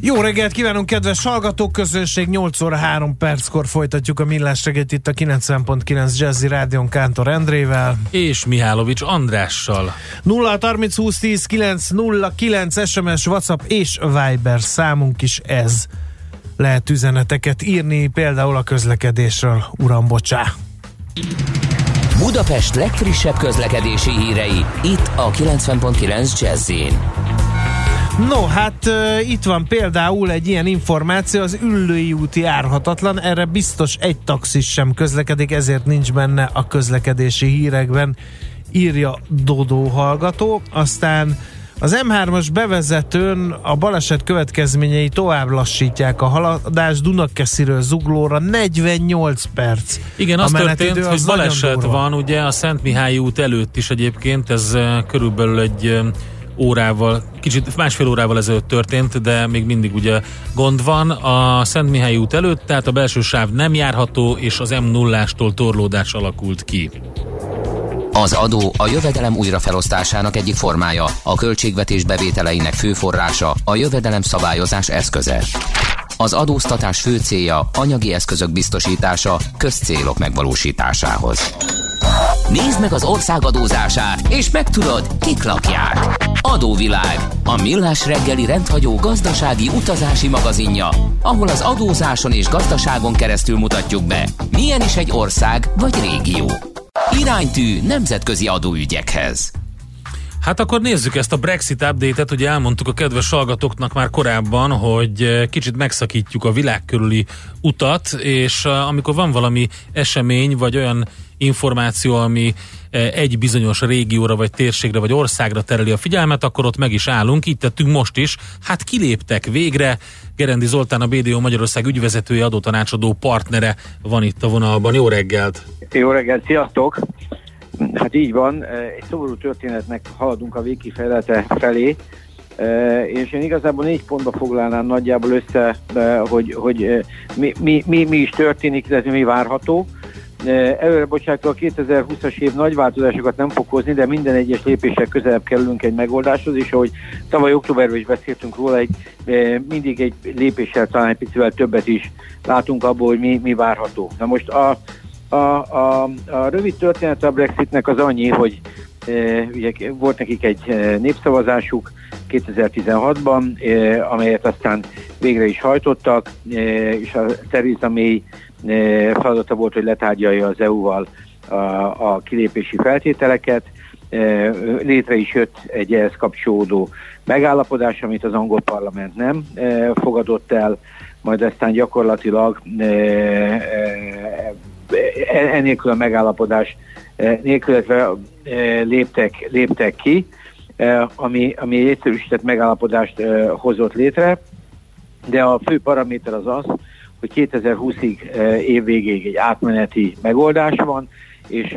Jó reggelt kívánunk, kedves hallgatók, közönség 8 óra 3 perckor folytatjuk a Millás reggelt itt a 90.9 Jazzy Rádion Kántor Endrével. És Mihálovics Andrással. 0 30 20 10 9 0 9 SMS, WhatsApp és Viber számunk is ez. Lehet üzeneteket írni, például a közlekedésről, uram, bocsá. Budapest legfrissebb közlekedési hírei, itt a 90.9 Jazzin. No, hát uh, itt van például egy ilyen információ, az Üllői úti árhatatlan, erre biztos egy taxis sem közlekedik, ezért nincs benne a közlekedési hírekben, írja Dodó hallgató. Aztán az M3-as bevezetőn a baleset következményei tovább lassítják a haladást Dunakesziről Zuglóra 48 perc. Igen, az történt, hogy baleset van, ugye a Szent Mihály út előtt is egyébként, ez körülbelül egy órával, kicsit másfél órával ezelőtt történt, de még mindig ugye gond van. A Szent Mihály út előtt, tehát a belső sáv nem járható, és az M0-ástól torlódás alakult ki. Az adó a jövedelem újrafelosztásának egyik formája, a költségvetés bevételeinek fő forrása, a jövedelem szabályozás eszköze. Az adóztatás fő célja anyagi eszközök biztosítása közcélok megvalósításához. Nézd meg az ország adózását, és megtudod, kik lakják. Adóvilág, a millás reggeli rendhagyó gazdasági utazási magazinja, ahol az adózáson és gazdaságon keresztül mutatjuk be, milyen is egy ország vagy régió. Iránytű nemzetközi adóügyekhez. Hát akkor nézzük ezt a Brexit update-et, ugye elmondtuk a kedves hallgatóknak már korábban, hogy kicsit megszakítjuk a világ körüli utat, és amikor van valami esemény, vagy olyan információ, ami egy bizonyos régióra, vagy térségre, vagy országra tereli a figyelmet, akkor ott meg is állunk, így tettünk most is. Hát kiléptek végre, Gerendi Zoltán, a BDO Magyarország ügyvezetője, adótanácsadó partnere van itt a vonalban. Jó reggelt! Jó reggelt, sziasztok! Hát így van, egy szomorú történetnek haladunk a végkifejlete felé, és én igazából négy pontba foglalnám nagyjából össze, hogy, hogy mi, mi, mi, mi is történik, illetve mi várható. Előre bocsátva a 2020-as év nagy változásokat nem fog hozni, de minden egyes lépéssel közelebb kerülünk egy megoldáshoz, és ahogy tavaly októberben is beszéltünk róla, egy, mindig egy lépéssel talán egy picivel többet is látunk abból, hogy mi, mi várható. Na most a, a, a, a rövid történet a Brexitnek az annyi, hogy e, ugye volt nekik egy népszavazásuk 2016-ban, e, amelyet aztán végre is hajtottak, e, és a Theresa May feladata volt, hogy letárgyalja az EU-val a, a kilépési feltételeket. Létre is jött egy ehhez kapcsolódó megállapodás, amit az angol parlament nem fogadott el, majd aztán gyakorlatilag enélkül a megállapodás nélkül, léptek, léptek ki, ami, ami egy egyszerűsített megállapodást hozott létre, de a fő paraméter az az, hogy 2020-ig év végéig egy átmeneti megoldás van, és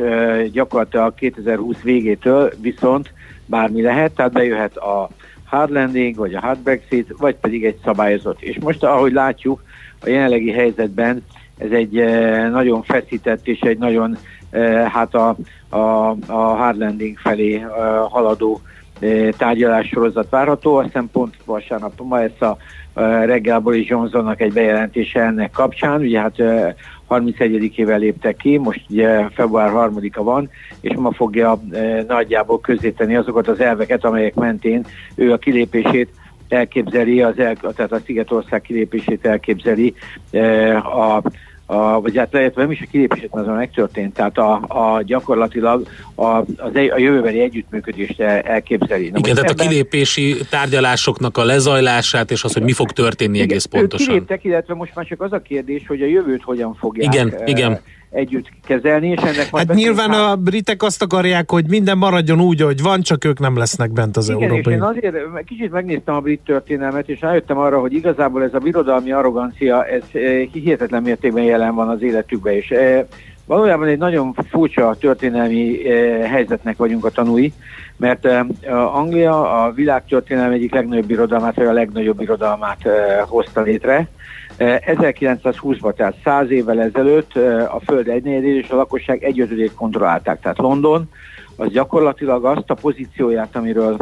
gyakorlatilag 2020 végétől viszont bármi lehet, tehát bejöhet a hard landing, vagy a hard Brexit, vagy pedig egy szabályozott. És most, ahogy látjuk, a jelenlegi helyzetben ez egy nagyon feszített és egy nagyon hát a, a, a hard landing felé haladó tárgyalás sorozat várható. Aztán pont vasárnap ma ezt a reggel Boris Johnsonnak egy bejelentése ennek kapcsán, ugye hát 31-ével léptek ki, most ugye február 3-a van, és ma fogja nagyjából közzétenni azokat az elveket, amelyek mentén ő a kilépését elképzeli, az el, tehát a Szigetország kilépését elképzeli a a, vagy hát lehet, nem is a kilépését, mert az megtörtént, tehát a, a gyakorlatilag a, az, a jövőbeli együttműködést el, elképzeli. Na, Igen, tehát ebben... a kilépési tárgyalásoknak a lezajlását, és az, hogy mi fog történni Igen, egész pontosan. Kiléptek, illetve most már csak az a kérdés, hogy a jövőt hogyan fogják igen, uh, igen együtt kezelni, és ennek Hát nyilván a britek azt akarják, hogy minden maradjon úgy, hogy van, csak ők nem lesznek bent az Igen, európai. És én azért kicsit megnéztem a brit történelmet, és rájöttem arra, hogy igazából ez a birodalmi arrogancia, ez hihetetlen mértékben jelen van az életükben, és valójában egy nagyon furcsa történelmi helyzetnek vagyunk a tanúi, mert Anglia a világtörténelem egyik legnagyobb birodalmát, vagy a legnagyobb birodalmát hozta létre, 1920-ban, tehát 100 évvel ezelőtt a Föld egynegyedét és a lakosság egyötödét kontrollálták. Tehát London az gyakorlatilag azt a pozícióját, amiről,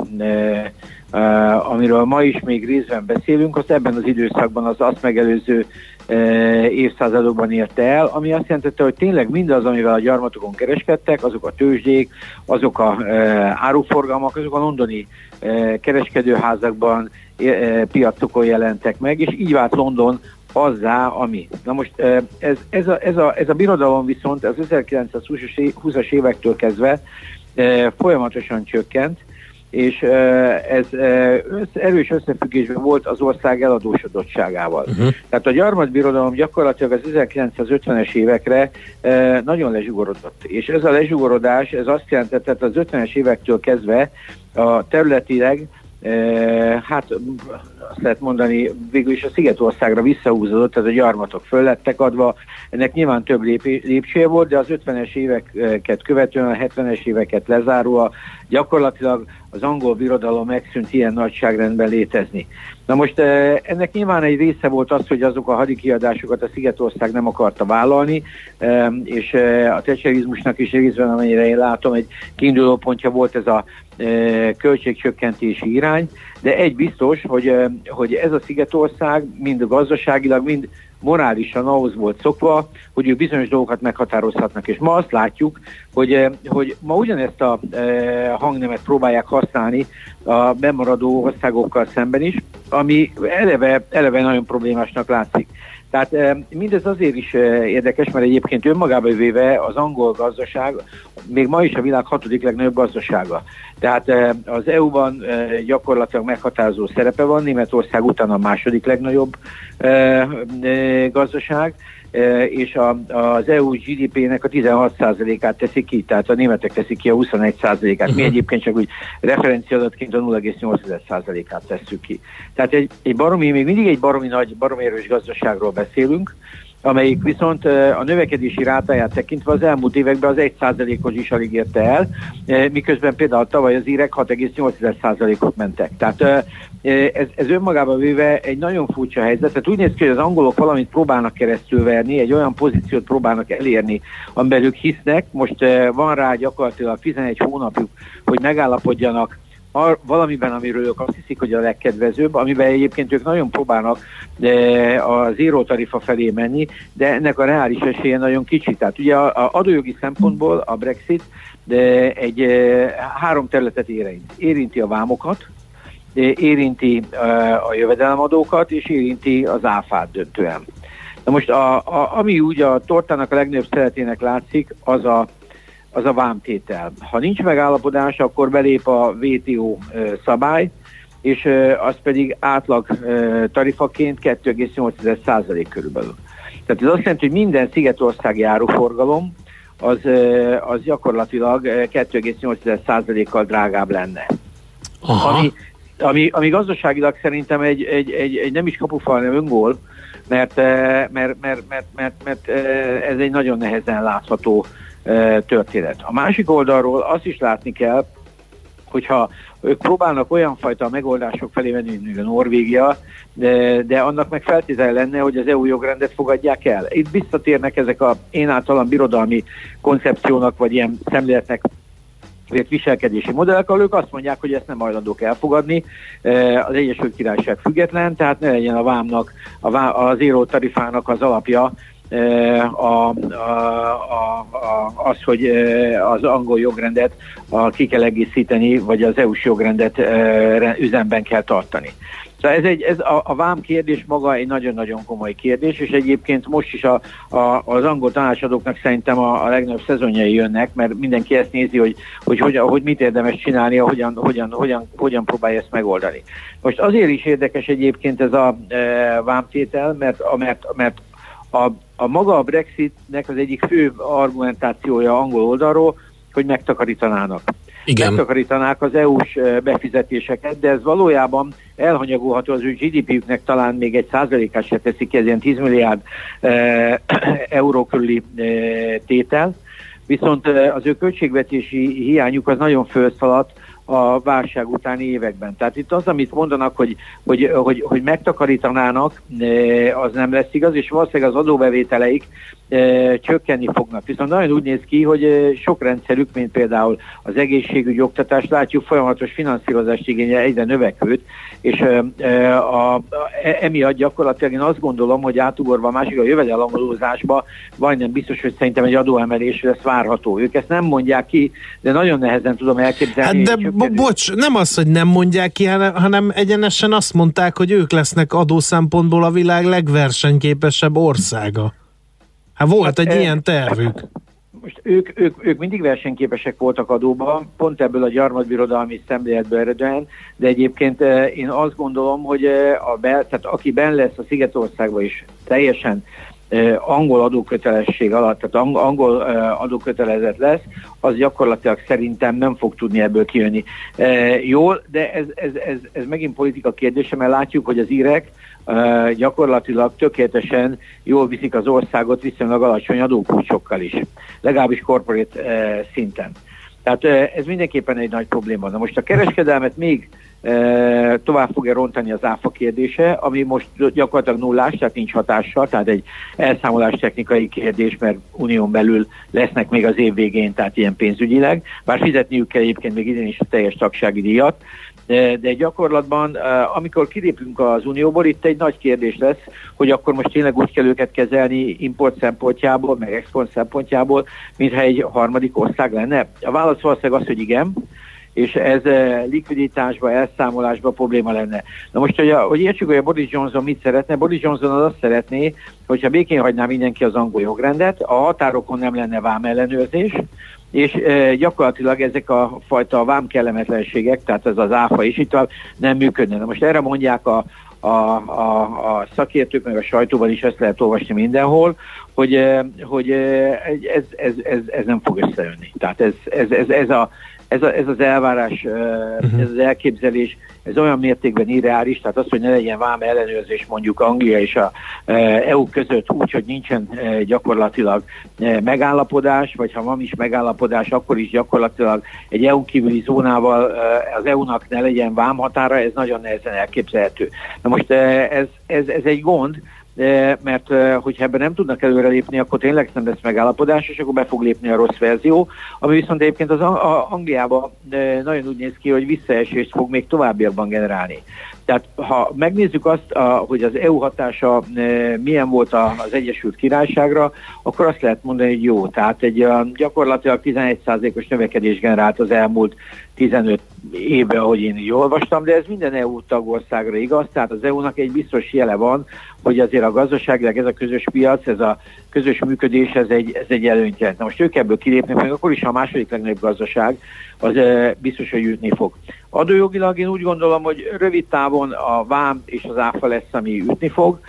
amiről ma is még részben beszélünk, azt ebben az időszakban az azt megelőző évszázadokban érte el, ami azt jelentette, hogy tényleg mindaz, amivel a gyarmatokon kereskedtek, azok a tőzsdék, azok a áruforgalmak, azok a londoni kereskedőházakban, piacokon jelentek meg, és így vált London azzá, ami. Na most ez, ez, a, ez, a, ez a birodalom viszont az 1920-as évektől kezdve folyamatosan csökkent, és ez erős összefüggésben volt az ország eladósodottságával. Uh-huh. Tehát a gyarmatbirodalom gyakorlatilag az 1950-es évekre nagyon lezsugorodott. És ez a lezsugorodás, ez azt jelentette, hogy az 50-es évektől kezdve a területileg hát azt lehet mondani, végül is a Szigetországra visszahúzódott, tehát a gyarmatok föl lettek adva. Ennek nyilván több lépcsője volt, de az 50-es éveket követően, a 70-es éveket lezárva gyakorlatilag az angol birodalom megszűnt ilyen nagyságrendben létezni. Na most ennek nyilván egy része volt az, hogy azok a hadikiadásokat a Szigetország nem akarta vállalni, és a tecserizmusnak is részben, amennyire én látom, egy kiinduló pontja volt ez a költségcsökkentési irány, de egy biztos, hogy, hogy ez a Szigetország mind gazdaságilag, mind morálisan ahhoz volt szokva, hogy ők bizonyos dolgokat meghatározhatnak. És ma azt látjuk, hogy, hogy ma ugyanezt a hangnemet próbálják használni a bemaradó országokkal szemben is, ami eleve, eleve nagyon problémásnak látszik. Tehát mindez azért is érdekes, mert egyébként önmagában véve az angol gazdaság még ma is a világ hatodik legnagyobb gazdasága. Tehát az EU-ban gyakorlatilag meghatározó szerepe van, Németország után a második legnagyobb gazdaság, és a, az EU GDP-nek a 16%-át teszik ki, tehát a németek teszik ki a 21%-át. Mi uh-huh. egyébként csak úgy referenciadatként a 0,8%-át tesszük ki. Tehát egy, egy baromi, még mindig egy baromi nagy, baromi erős gazdaságról beszélünk, amelyik viszont a növekedési rátáját tekintve az elmúlt években az 1%-os is alig érte el, miközben például tavaly az írek 6,8%-ot mentek. Tehát ez, ez önmagában véve egy nagyon furcsa helyzet. Tehát úgy néz ki, hogy az angolok valamit próbálnak keresztül verni, egy olyan pozíciót próbálnak elérni, amiben ők hisznek. Most van rá gyakorlatilag 11 hónapjuk, hogy megállapodjanak valamiben, amiről ők azt hiszik, hogy a legkedvezőbb, amiben egyébként ők nagyon próbálnak de a zéró tarifa felé menni, de ennek a reális esélye nagyon kicsi. Tehát ugye a, a adójogi szempontból a Brexit de egy e, három területet érint. Érinti a vámokat, érinti e, a jövedelemadókat, és érinti az áfát döntően. Na most, a, a, ami úgy a tortának a legnagyobb szeretének látszik, az a az a vámtétel. Ha nincs megállapodás, akkor belép a WTO szabály, és az pedig átlag tarifaként 2,8% körülbelül. Tehát ez azt jelenti, hogy minden szigetországi áruforgalom az, az gyakorlatilag 2,8%-kal drágább lenne. Ami, ami, ami gazdaságilag szerintem egy, egy, egy, egy nem is kapufal, hanem öngól, mert, mert, mert, mert, mert, mert ez egy nagyon nehezen látható történet. A másik oldalról azt is látni kell, hogyha ők próbálnak olyan fajta megoldások felé menni, mint a Norvégia, de, de annak meg feltétele lenne, hogy az EU jogrendet fogadják el. Itt visszatérnek ezek a én általam birodalmi koncepciónak, vagy ilyen szemléletnek vért viselkedési modellek, ők azt mondják, hogy ezt nem hajlandók elfogadni. Az Egyesült Királyság független, tehát ne legyen a vámnak, a vám, az író tarifának az alapja a, a, a, az, hogy az angol jogrendet a, ki kell egészíteni, vagy az EU-s jogrendet üzemben kell tartani. Szóval ez, egy, ez a, a vám kérdés maga egy nagyon-nagyon komoly kérdés, és egyébként most is a, a, az angol tanácsadóknak szerintem a, a legnagyobb szezonjai jönnek, mert mindenki ezt nézi, hogy, hogy, hogy, hogy mit érdemes csinálni, hogyan, hogyan, hogyan, hogyan próbálja ezt megoldani. Most azért is érdekes egyébként ez a e, vámtétel, mert, mert, mert a, a maga a Brexitnek az egyik fő argumentációja angol oldalról, hogy megtakarítanának. Igen. megtakarítanák az EU-s befizetéseket, de ez valójában elhanyagolható az ő GDP-üknek talán még egy százalékát se teszik ez ilyen 10 milliárd e, euró körüli e, tétel, viszont az ő költségvetési hiányuk az nagyon felszaladt a válság utáni években. Tehát itt az, amit mondanak, hogy, hogy, hogy, hogy megtakarítanának, az nem lesz igaz, és valószínűleg az adóbevételeik csökkenni fognak. Viszont nagyon úgy néz ki, hogy sok rendszerük, mint például az egészségügy, oktatás, látjuk folyamatos finanszírozást igénye egyre növekvőt, és a, a, e, emiatt gyakorlatilag én azt gondolom, hogy átugorva a másik a jövedelemadózásba, majdnem biztos, hogy szerintem egy adóemelés lesz várható. Ők ezt nem mondják ki, de nagyon nehezen tudom elképzelni. Hát de bo- bocs, nem az, hogy nem mondják ki, hanem egyenesen azt mondták, hogy ők lesznek adószempontból a világ legversenyképesebb országa. Hát volt hát, egy e, ilyen tervük. Most ők, ők, ők mindig versenyképesek voltak adóban, pont ebből a gyarmatbirodalmi szemléletből eredően, de egyébként én azt gondolom, hogy a be, tehát aki ben lesz a Szigetországban is teljesen angol adókötelesség alatt, tehát angol adókötelezet lesz, az gyakorlatilag szerintem nem fog tudni ebből kijönni. Jól, de ez, ez, ez, ez megint politika kérdése, mert látjuk, hogy az írek gyakorlatilag tökéletesen jól viszik az országot viszonylag alacsony adókulcsokkal is, legalábbis corporate szinten. Tehát ez mindenképpen egy nagy probléma. Na most a kereskedelmet még tovább fogja rontani az áfa kérdése, ami most gyakorlatilag nullás, tehát nincs hatással, tehát egy elszámolás technikai kérdés, mert unión belül lesznek még az év végén, tehát ilyen pénzügyileg, bár fizetniük kell egyébként még idén is a teljes tagsági díjat, de, gyakorlatban, amikor kilépünk az Unióból, itt egy nagy kérdés lesz, hogy akkor most tényleg úgy kell őket kezelni import szempontjából, meg export szempontjából, mintha egy harmadik ország lenne. A válasz valószínűleg az, hogy igen, és ez likviditásba, elszámolásba probléma lenne. Na most, hogy, a, hogy értsük, hogy a Boris Johnson mit szeretne, Boris Johnson az azt szeretné, hogyha békén hagyná mindenki az angol jogrendet, a határokon nem lenne vámellenőrzés, és e, gyakorlatilag ezek a fajta vámkellemetlenségek, tehát ez az áfa is itt nem működne. Na most erre mondják a, a, a, a szakértők, meg a sajtóban is ezt lehet olvasni mindenhol, hogy, hogy ez, ez, ez, ez nem fog összejönni. Tehát ez, ez, ez, ez a ez, a, ez az elvárás, uh-huh. ez az elképzelés, ez olyan mértékben irreális, tehát az, hogy ne legyen vám ellenőrzés mondjuk Anglia és a EU között úgy, hogy nincsen gyakorlatilag megállapodás, vagy ha van is megállapodás, akkor is gyakorlatilag egy EU kívüli zónával az EU-nak ne legyen vámhatára, ez nagyon nehezen elképzelhető. Na most ez, ez, ez egy gond, mert hogyha ebben nem tudnak előrelépni, akkor tényleg nem lesz megállapodás, és akkor be fog lépni a rossz verzió, ami viszont egyébként az Angliában nagyon úgy néz ki, hogy visszaesést fog még továbbiakban generálni. Tehát ha megnézzük azt, hogy az EU hatása milyen volt az Egyesült Királyságra, akkor azt lehet mondani, hogy jó. Tehát egy gyakorlatilag 11%-os növekedés generált az elmúlt 15 évben, ahogy én így olvastam, de ez minden EU tagországra igaz, tehát az EU-nak egy biztos jele van, hogy azért a gazdaságilag ez a közös piac, ez a közös működés, ez egy, ez egy előnyt jelent. Na most ők ebből kilépnek, meg akkor is, ha a második legnagyobb gazdaság, az e, biztos, hogy ütni fog. Adójogilag én úgy gondolom, hogy rövid távon a vám és az áfa lesz, ami ütni fog,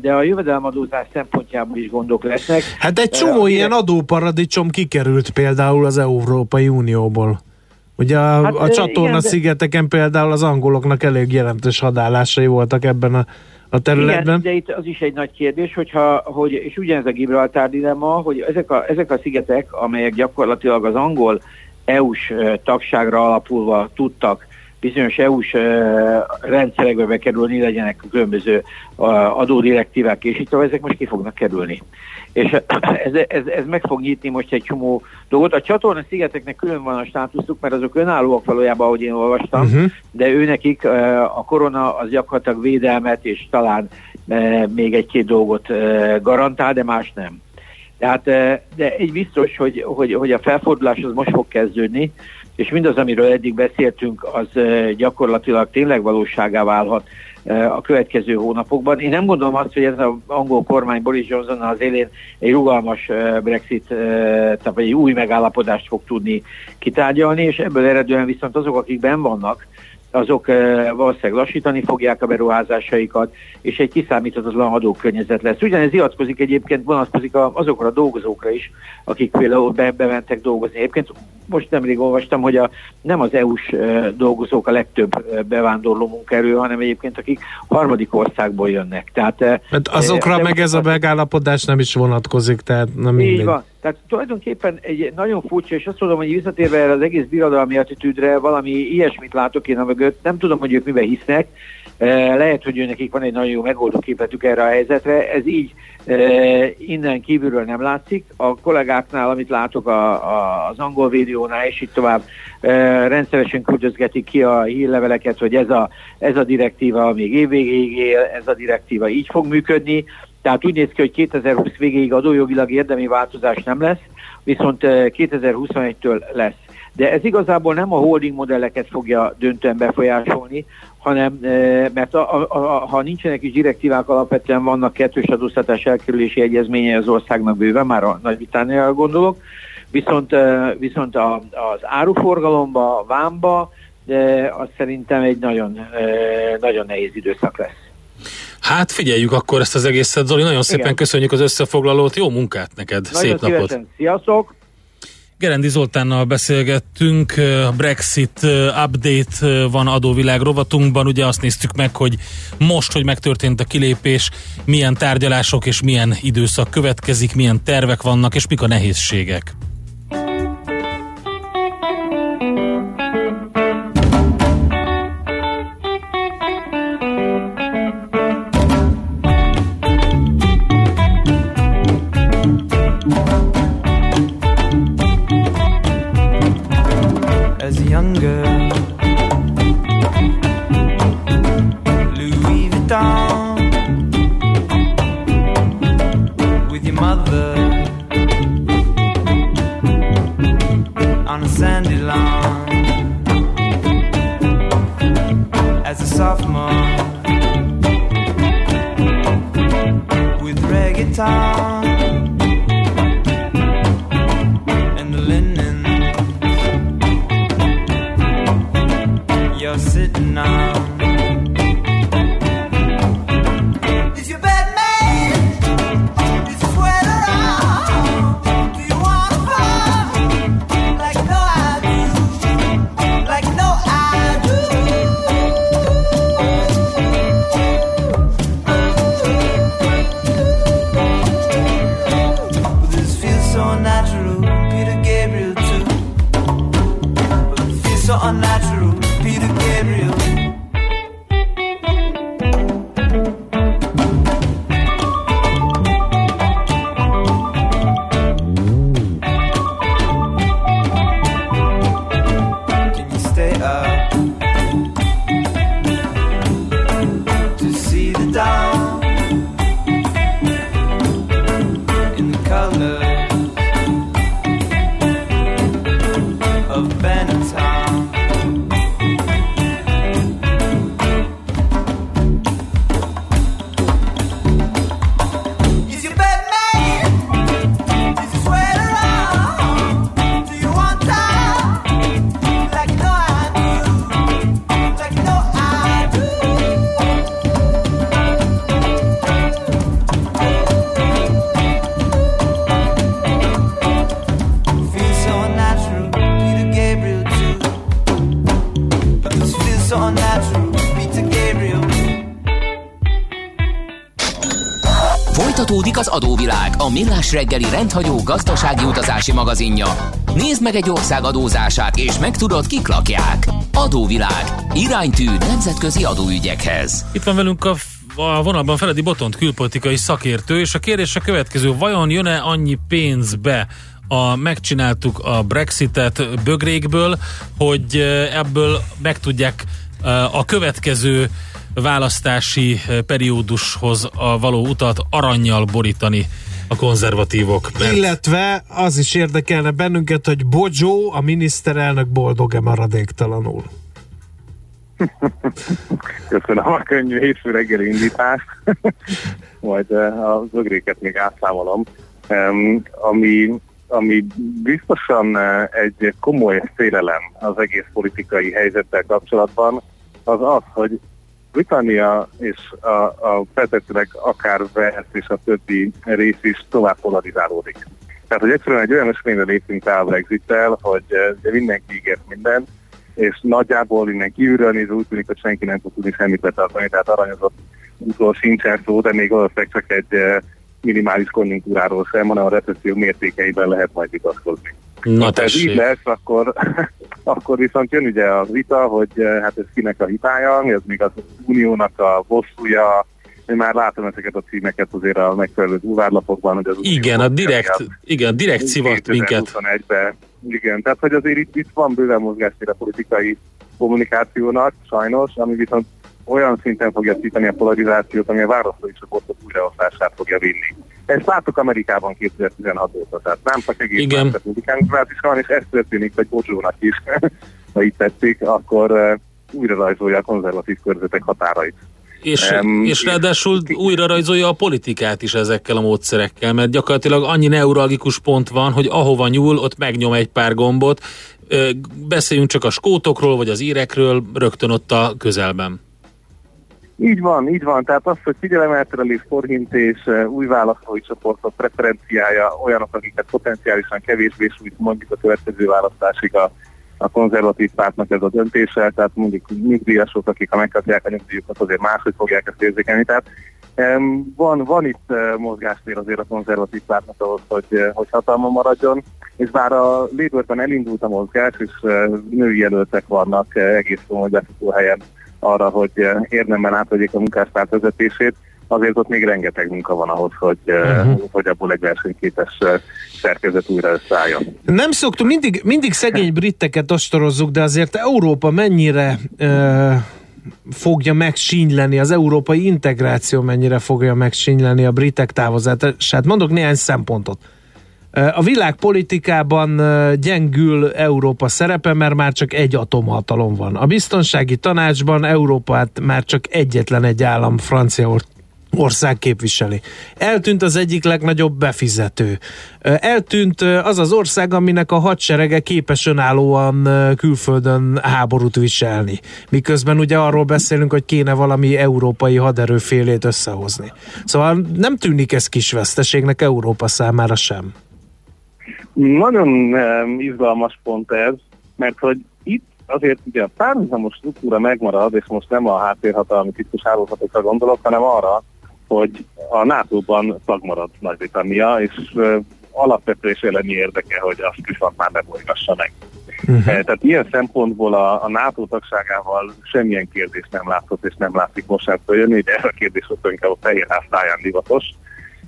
de a jövedelemadózás szempontjából is gondok lesznek. Hát egy csomó uh, ilyen adóparadicsom kikerült például az Európai Unióból. Ugye a, hát, a csatorna igen, szigeteken például az angoloknak elég jelentős hadállásai voltak ebben a, a területben. Igen, de itt az is egy nagy kérdés, hogyha, hogy, és ugyanez a Gibraltár dilemma, hogy ezek a, ezek a szigetek, amelyek gyakorlatilag az angol EU-s tagságra alapulva tudtak bizonyos EU-s rendszerekbe bekerülni, legyenek különböző adódirektívák, és itt ezek most ki fognak kerülni. És ez, ez, ez meg fog nyitni most egy csomó dolgot. A csatorna szigeteknek külön van a státuszuk, mert azok önállóak valójában, ahogy én olvastam, uh-huh. de őnekik a korona az gyakorlatilag védelmet, és talán még egy-két dolgot garantál, de más nem. Tehát, de egy biztos, hogy, hogy, hogy a felfordulás az most fog kezdődni, és mindaz, amiről eddig beszéltünk, az gyakorlatilag tényleg valóságá válhat a következő hónapokban. Én nem gondolom azt, hogy ez az angol kormány Boris Johnson az élén egy rugalmas Brexit, tehát egy új megállapodást fog tudni kitárgyalni, és ebből eredően viszont azok, akik ben vannak, azok valószínűleg lassítani fogják a beruházásaikat, és egy kiszámíthatatlan adókörnyezet lesz. Ugyanez iratkozik egyébként, vonatkozik azokra a dolgozókra is, akik például be, bementek dolgozni. Egyébként most nemrég olvastam, hogy a, nem az EU-s dolgozók a legtöbb bevándorló munkaerő, hanem egyébként akik harmadik országból jönnek. Tehát, hát azokra meg ez a megállapodás nem is vonatkozik, tehát nem mindegy. Így van. Tehát tulajdonképpen egy nagyon furcsa, és azt mondom, hogy visszatérve erre az egész birodalmi attitűdre, valami ilyesmit látok én a mögött, nem tudom, hogy ők miben hisznek, lehet, hogy nekik van egy nagyon jó megoldó képletük erre a helyzetre, ez így innen kívülről nem látszik. A kollégáknál, amit látok a, a, az angol videónál, és így tovább rendszeresen küldözgetik ki a hírleveleket, hogy ez a, ez a direktíva még évvégéig él, ez a direktíva így fog működni. Tehát úgy néz ki, hogy 2020 végéig adójogilag érdemi változás nem lesz, viszont 2021-től lesz. De ez igazából nem a holding modelleket fogja döntően befolyásolni, hanem mert a, a, a, ha nincsenek is direktívák, alapvetően vannak kettős adóztatás elkerülési egyezménye az országnak bőven, már a Nagy-Britanniára gondolok, viszont, viszont a, az áruforgalomba, a vámba, de az szerintem egy nagyon, nagyon nehéz időszak lesz. Hát figyeljük akkor ezt az egészet, Zoli, nagyon szépen Igen. köszönjük az összefoglalót, jó munkát neked, nagyon szép napot! Sziasztok! Gerendi Zoltánnal beszélgettünk, Brexit update van adóvilág rovatunkban, ugye azt néztük meg, hogy most, hogy megtörtént a kilépés, milyen tárgyalások és milyen időszak következik, milyen tervek vannak, és mik a nehézségek. finger millás reggeli rendhagyó gazdasági utazási magazinja. Nézd meg egy ország adózását, és megtudod, kik lakják. Adóvilág. Iránytű nemzetközi adóügyekhez. Itt van velünk a a vonalban Feledi Botont külpolitikai szakértő, és a kérdés a következő, vajon jön-e annyi pénzbe a, megcsináltuk a Brexitet bögrékből, hogy ebből meg tudják a következő választási periódushoz a való utat aranyjal borítani a konzervatívok. Mert... Illetve az is érdekelne bennünket, hogy Bojo, a miniszterelnök boldog-e maradéktalanul? Köszönöm a könnyű hétfő reggeli indítást. Majd eh, a zögréket még átszámolom. Um, ami, ami biztosan eh, egy komoly félelem az egész politikai helyzettel kapcsolatban, az az, hogy Britannia és a, a feltetőleg akár Wales és a többi rész is tovább polarizálódik. Tehát, hogy egyszerűen egy olyan eseményre lépünk rá a Brexit-tel, hogy uh, mindenki ígért mindent, és nagyjából innen kívülről nézve úgy tűnik, hogy senki nem tud tudni semmit betartani, tehát aranyozott útról sincsen szó, de még valószínűleg csak egy uh, minimális konjunktúráról sem, hanem a recesszió mértékeiben lehet majd vitatkozni. Na Ha ez így lesz, akkor, akkor viszont jön ugye a vita, hogy eh, hát ez kinek a hibája, ez még az uniónak a bosszúja, én már látom ezeket a címeket azért a megfelelő úvárlapokban, hogy az Igen, a direkt, igen, direkt szivat minket. 2021-ben. Igen, tehát hogy azért itt, itt van bőven mozgástér a politikai kommunikációnak, sajnos, ami viszont olyan szinten fogja szítani a polarizációt, ami a választói csoportok újraosztását fogja vinni. Ezt láttuk Amerikában 2016 óta, tehát nem csak egész Igen. republikánus is van, és ez történik, hogy Bocsónak is, ha így tetszik, akkor uh, újra rajzolja a konzervatív körzetek határait. És, Em, és ráadásul újra rajzolja a politikát is ezekkel a módszerekkel, mert gyakorlatilag annyi neuralgikus pont van, hogy ahova nyúl, ott megnyom egy pár gombot. Beszéljünk csak a skótokról, vagy az írekről, rögtön ott a közelben. Így van, így van. Tehát az, hogy figyelemelterelés, forhintés, eh, új választói csoportok preferenciája, olyanok, akiket potenciálisan kevésbé sújt mondjuk a következő választásig a, a konzervatív pártnak ez a döntése, tehát mondjuk nyugdíjasok, akik ha megkapják a nyugdíjukat, azért máshogy fogják ezt érzékelni. Tehát van, van itt eh, mozgástér azért a konzervatív pártnak ahhoz, hogy, eh, hogy hatalma maradjon, és bár a Labourban elindult a mozgás, és női jelöltek vannak egész komoly helyen arra, hogy eh, érdemben átvegyék a munkáspárt vezetését, azért ott még rengeteg munka van ahhoz, hogy, uh-huh. hogy abból egy versenyképes eh, szerkezet újra összeálljon. Nem szoktuk, mindig, mindig szegény britteket ostorozzuk, de azért Európa mennyire ö, fogja megsínyleni, az európai integráció mennyire fogja megsínyleni a britek távozását. Mondok néhány szempontot. A világpolitikában ö, gyengül Európa szerepe, mert már csak egy atomhatalom van. A biztonsági tanácsban Európát már csak egyetlen egy állam, Franciaország ország képviseli. Eltűnt az egyik legnagyobb befizető. Eltűnt az az ország, aminek a hadserege képes önállóan külföldön háborút viselni. Miközben ugye arról beszélünk, hogy kéne valami európai haderőfélét összehozni. Szóval nem tűnik ez kis veszteségnek Európa számára sem. Nagyon izgalmas pont ez, mert hogy itt azért ugye a párhuzamos struktúra megmarad, és most nem a háttérhatalmi tisztus hálózatokra gondolok, hanem arra, hogy a NATO-ban tag marad Nagy-Britannia, és uh, alapvető és elemi érdeke, hogy azt viszont már ne bolygassa meg. Uh-huh. Tehát ilyen szempontból a, a NATO tagságával semmilyen kérdés nem látszott, és nem látszik most sem följönni, hogy erre a kérdés ott inkább a Fehérház táján divatos.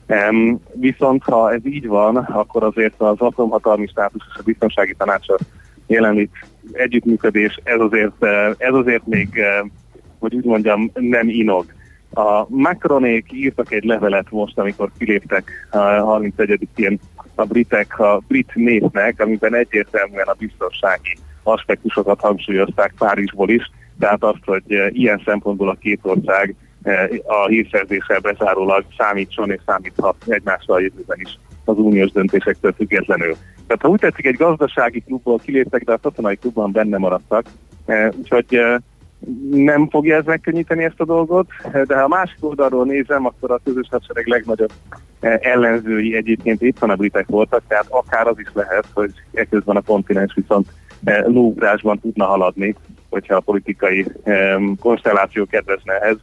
Um, viszont ha ez így van, akkor azért az atomhatalmi státusz és a biztonsági tanácsa jelenlét együttműködés, ez azért, eh, ez azért még, eh, hogy úgy mondjam, nem inog. A Macronék írtak egy levelet most, amikor kiléptek a 31-én a britek, a brit népnek, amiben egyértelműen a biztonsági aspektusokat hangsúlyozták Párizsból is, tehát azt, hogy eh, ilyen szempontból a két ország a hírszerzéssel bezárólag számítson és számíthat egymással a jövőben is az uniós döntésektől függetlenül. Tehát ha úgy tetszik, egy gazdasági klubból kiléptek, de a katonai klubban benne maradtak, eh, úgyhogy eh, nem fogja ez megkönnyíteni ezt a dolgot, de ha a másik oldalról nézem, akkor a közös hadsereg legnagyobb eh, ellenzői egyébként van a britek voltak, tehát akár az is lehet, hogy ekközben a kontinens viszont eh, lóugrásban tudna haladni, hogyha a politikai konstelláció kedvezne ehhez,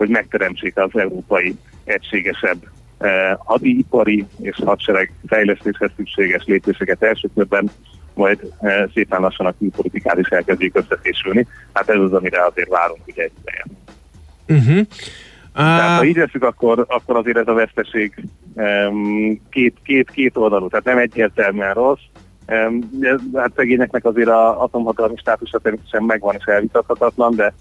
hogy megteremtsék az európai egységesebb eh, hadipari és hadsereg fejlesztéshez szükséges lépéseket első körben, majd eh, szépen lassan a külpolitikát is elkezdjék összefésülni. Hát ez az, amire azért várunk ugye egy ideje. Uh-huh. Tehát ha így veszük, akkor, akkor azért ez a veszteség um, két, két, két oldalú, tehát nem egyértelműen rossz. Um, ez, hát szegényeknek azért a atomhatalmi státusa természetesen megvan és elvitathatatlan, de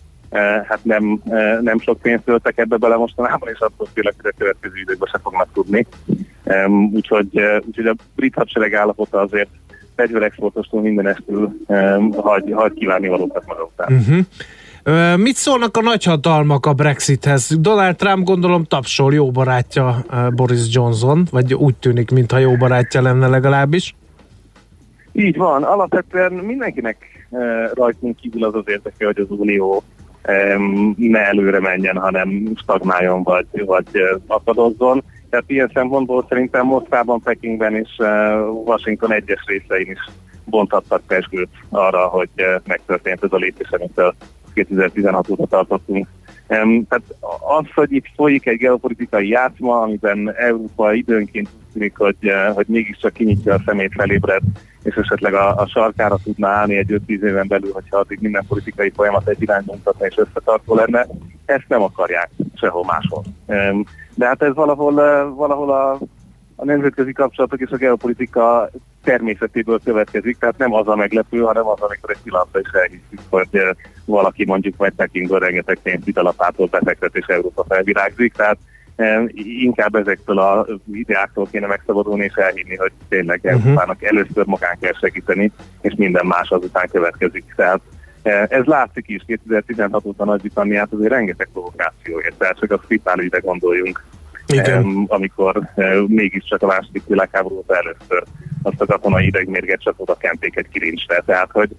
hát nem, uh, nem sok pénzt töltek ebbe bele mostanában, és attól félek, hogy a következő időkben se fognak tudni. Úgyhogy, uh, úgyhogy a brit hadsereg állapota azért fegyverexportostól mindenestől um, hagy, hagy kívánni valókat maga után. uh-huh. Mit szólnak a nagyhatalmak a Brexithez? Donald Trump gondolom tapsol, jó barátja Boris Johnson, vagy úgy tűnik, mintha jó barátja lenne legalábbis. Így van, alapvetően mindenkinek rajtunk kívül az az érdeke, hogy az Unió ne előre menjen, hanem stagnáljon vagy, vagy akadozzon. Tehát ilyen szempontból szerintem Moszkvában, Pekingben és Washington egyes részein is bonthattak pesgőt arra, hogy megtörtént ez a lépés, amit 2016 óta tartottunk. Tehát az, hogy itt folyik egy geopolitikai játszma, amiben Európa időnként úgy tűnik, hogy, hogy mégiscsak kinyitja a szemét felébred, és esetleg a, a sarkára tudna állni egy 5-10 éven belül, hogyha addig minden politikai folyamat egy irányba mutatna és összetartó lenne, ezt nem akarják sehol máshol. De hát ez valahol, valahol a, a nemzetközi kapcsolatok és a geopolitika természetéből következik, tehát nem az a meglepő, hanem az, amikor egy pillanatra is elhiszük, hogy valaki mondjuk majd Pekingből rengeteg pénzt vitalapától befektet és Európa felvirágzik, tehát inkább ezektől a ideáktól kéne megszabadulni és elhinni, hogy tényleg uh-huh. Európának először magán kell segíteni, és minden más azután következik. Tehát ez látszik is 2016 óta Nagy-Britanniát azért rengeteg provokáció ért, tehát csak a Skripál ügyre gondoljunk, Igen. amikor mégiscsak a második világháború először azt a katonai idegmérget csak oda kenték egy kirincsre. Tehát, hogy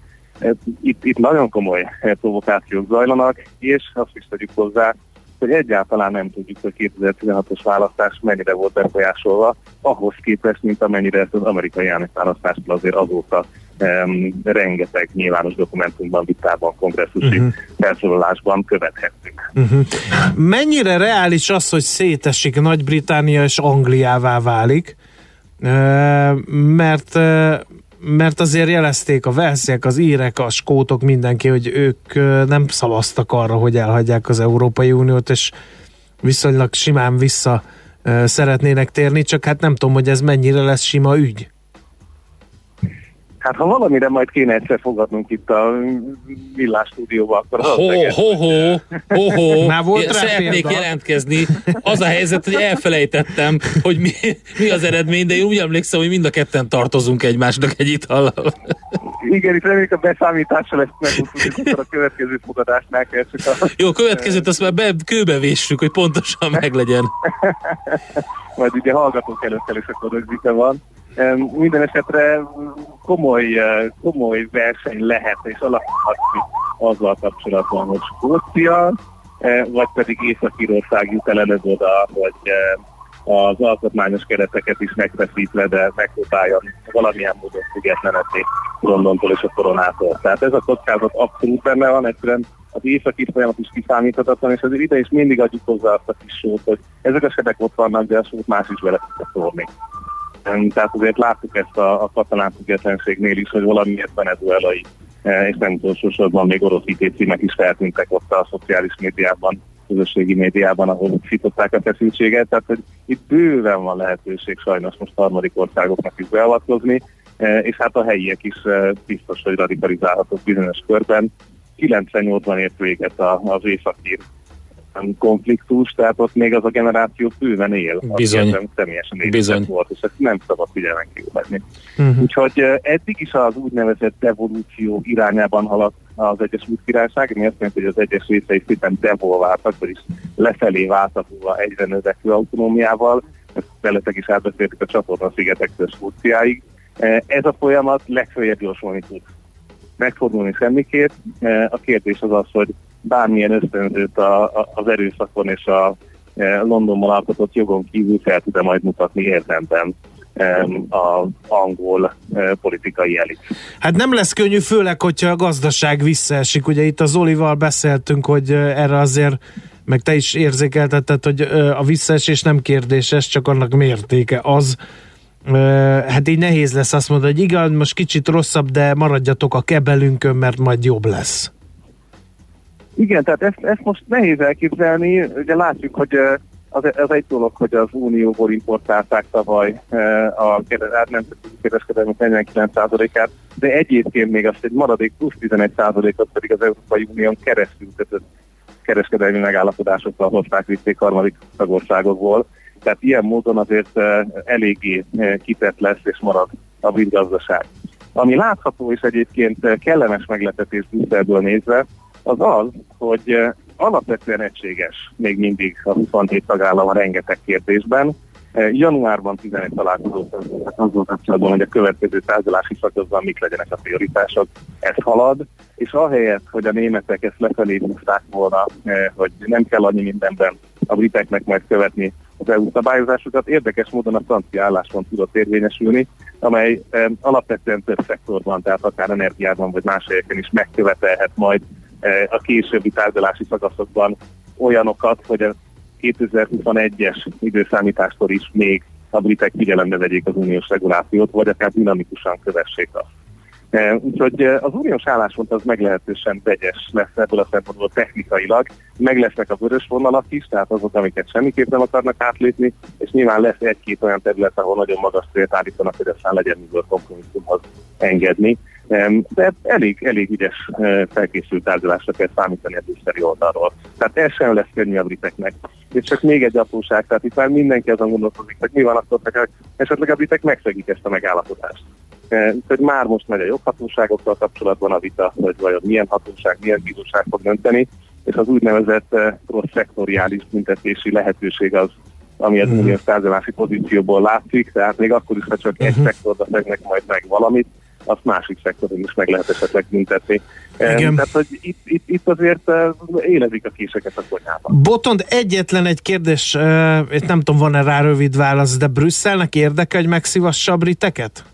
itt, itt nagyon komoly provokációk zajlanak, és azt is tegyük hozzá, hogy egyáltalán nem tudjuk, hogy 2016-os választás mennyire volt befolyásolva, ahhoz képest, mint amennyire ezt az amerikai elnökválasztástól azért azóta um, rengeteg nyilvános dokumentumban, vitában, kongresszusi uh-huh. felszólalásban követhettük. Uh-huh. Mennyire reális az, hogy szétesik Nagy-Británia és Angliává válik? mert mert azért jelezték a velsziek, az írek, a skótok, mindenki, hogy ők nem szavaztak arra, hogy elhagyják az Európai Uniót, és viszonylag simán vissza szeretnének térni, csak hát nem tudom, hogy ez mennyire lesz sima ügy. Hát ha valamire majd kéne egyszer fogadnunk itt a villás stúdióba, akkor ho, ho, ho, ho, ho. Már volt Szeretnék példa. jelentkezni. Az a helyzet, hogy elfelejtettem, hogy mi, mi az eredmény, de én úgy emlékszem, hogy mind a ketten tartozunk egymásnak egy itallal. Igen, itt reméljük a beszámítással ezt megúszunk, a következő fogadásnál kell csak a... Jó, a következőt azt már be, kőbe véssük, hogy pontosan meglegyen. Majd ugye hallgatók előtt is akkor rögzítve van. Minden esetre komoly, eh, komoly verseny lehet és alakulhat azzal kapcsolatban, hogy Skócia, eh, vagy pedig Észak-Írország jut el előbb oda, hogy eh, az alkotmányos kereteket is megfeszítve, de megpróbáljon valamilyen módon függetlenedni Londontól és a koronától. Tehát ez a kockázat abszolút benne van, egyszerűen az északi folyamat is kiszámíthatatlan, és azért ide is mindig adjuk hozzá azt a kis sót, hogy ezek a sebek ott vannak, de a sót más is vele tudja szórni. Tehát azért láttuk ezt a, a katalán függetlenségnél is, hogy valamiért venezuelai e, és nem utolsó sorban még orosz IT címek is feltűntek ott a szociális médiában, közösségi médiában, ahol fitották a feszültséget, tehát hogy itt bőven van lehetőség sajnos most harmadik országoknak is beavatkozni, e, és hát a helyiek is e, biztos, hogy radikalizálhatók bizonyos körben. 98-ban ért véget az északír konfliktus, tehát ott még az a generáció bőven él. Bizony. Személyesen Bizony. volt, és ezt nem szabad figyelmen kívül Uh-huh. Úgyhogy eddig is az úgynevezett devolúció irányában haladt az Egyesült Királyság, ami azt jelenti, hogy az egyes részei szépen devolváltak, vagyis lefelé váltatva egyre növekvő autonómiával, ezt veletek is átbeszéltük a csatorna szigetektől Skóciáig. Ez a folyamat legfőjebb gyorsulni tud megfordulni semmiképp. A kérdés az az, hogy bármilyen ösztönzőt a, a, az erőszakon és a e, Londonban alkotott jogon kívül fel tud majd mutatni érdemben az angol e, politikai elit. Hát nem lesz könnyű, főleg, hogyha a gazdaság visszaesik. Ugye itt az Olival beszéltünk, hogy e, erre azért meg te is érzékeltetted, hogy a visszaesés nem kérdéses, csak annak mértéke az. Hát így nehéz lesz azt mondani, hogy igen, most kicsit rosszabb, de maradjatok a kebelünkön, mert majd jobb lesz. Igen, tehát ezt, ezt most nehéz elképzelni. Ugye látjuk, hogy az, az egy dolog, hogy az Unióból importálták tavaly a nemzetközi kereskedelmi 49%-át, de egyébként még azt egy maradék plusz 11%-ot pedig az Európai Unión keresztül kötött kereskedelmi megállapodásokkal hozták vitték harmadik tagországokból. Tehát ilyen módon azért eléggé kitett lesz és marad a brit gazdaság. Ami látható és egyébként kellemes meglepetés Brüsszelből nézve, az az, hogy alapvetően egységes még mindig a 27 tagállam a rengeteg kérdésben. Januárban 11 találkozót azzal kapcsolatban, hogy a következő tárgyalási szakaszban mik legyenek a prioritások, ez halad, és ahelyett, hogy a németek ezt lefelé húzták volna, hogy nem kell annyi mindenben a briteknek majd követni az EU szabályozásokat. Érdekes módon a francia álláspont tudott érvényesülni, amely alapvetően több szektorban, tehát akár energiában vagy más helyeken is megkövetelhet majd a későbbi tárgyalási szakaszokban olyanokat, hogy a 2021-es időszámításkor is még a britek figyelembe vegyék az uniós regulációt, vagy akár dinamikusan kövessék azt. E, úgyhogy e, az uniós álláspont az meglehetősen vegyes lesz ebből a szempontból technikailag. Meg lesznek a vörös vonalak is, tehát azok, amiket semmiképp nem akarnak átlépni, és nyilván lesz egy-két olyan terület, ahol nagyon magas célt állítanak, hogy aztán legyen miből kompromisszumhoz engedni. E, de elég, elég ügyes felkészült tárgyalásra kell számítani a brüsszeli oldalról. Tehát ez sem lesz könnyű a briteknek. És csak még egy apróság, tehát itt már mindenki azon gondolkozik, hogy mi van akkor, hogy esetleg a britek megszegik ezt a megállapodást. Úgyhogy már most megy a joghatóságokkal kapcsolatban a vita, hogy vajon milyen hatóság, milyen bíróság fog dönteni, és az úgynevezett rossz szektoriális büntetési lehetőség az, ami az uh-huh. uniós tárgyalási pozícióból látszik, tehát még akkor is, ha csak uh-huh. egy mhm. szektorba tegnek majd meg valamit, azt másik szektoron is meg lehet esetleg büntetni. Igen. Tehát, hogy itt, itt, itt azért élezik a késeket a konyhában. Botond, egyetlen egy kérdés, itt nem tudom, van-e rá rövid válasz, de Brüsszelnek érdeke, hogy megszívassa a briteket?